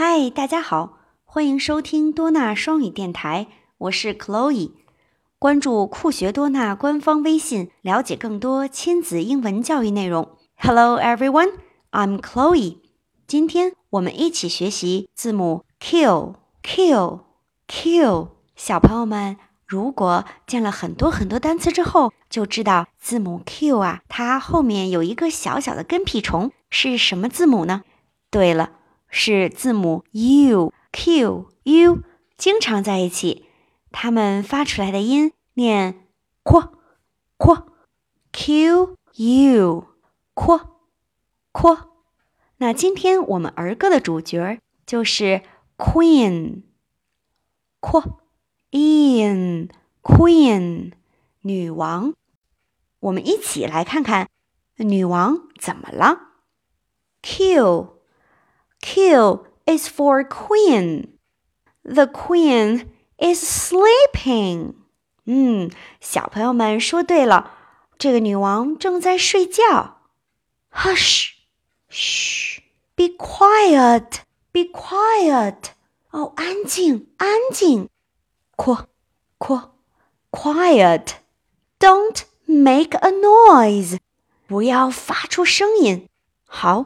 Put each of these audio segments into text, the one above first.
嗨，大家好，欢迎收听多纳双语电台，我是 Chloe。关注酷学多纳官方微信，了解更多亲子英文教育内容。Hello everyone, I'm Chloe。今天我们一起学习字母 Q Q Q。小朋友们，如果见了很多很多单词之后，就知道字母 Q 啊，它后面有一个小小的跟屁虫，是什么字母呢？对了，是字母 U Q U，经常在一起，它们发出来的音念扩扩 Q U 扩扩。那今天我们儿歌的主角就是 Queen 扩。In Queen 女王，我们一起来看看女王怎么了。Q Q is for Queen. The Queen is sleeping. 嗯，小朋友们说对了，这个女王正在睡觉。Hush, shh, be quiet, be quiet. 哦，安静，安静。Qu, qu, quiet. Don't make a noise. 不要发出声音。好，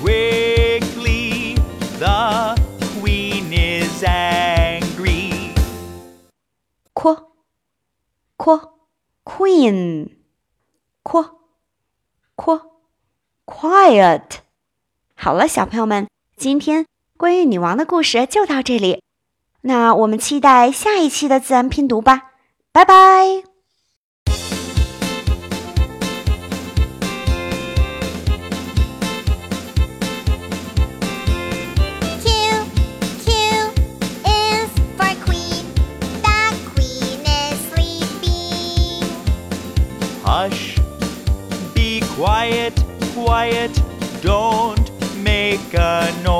quickly, the queen is angry. Qu, qu, queen. Qu, qu, quiet. 好了，小朋友们，今天关于女王的故事就到这里。那我们期待下一期的自然拼读吧。拜拜。Hush, be quiet, quiet, don't make a noise.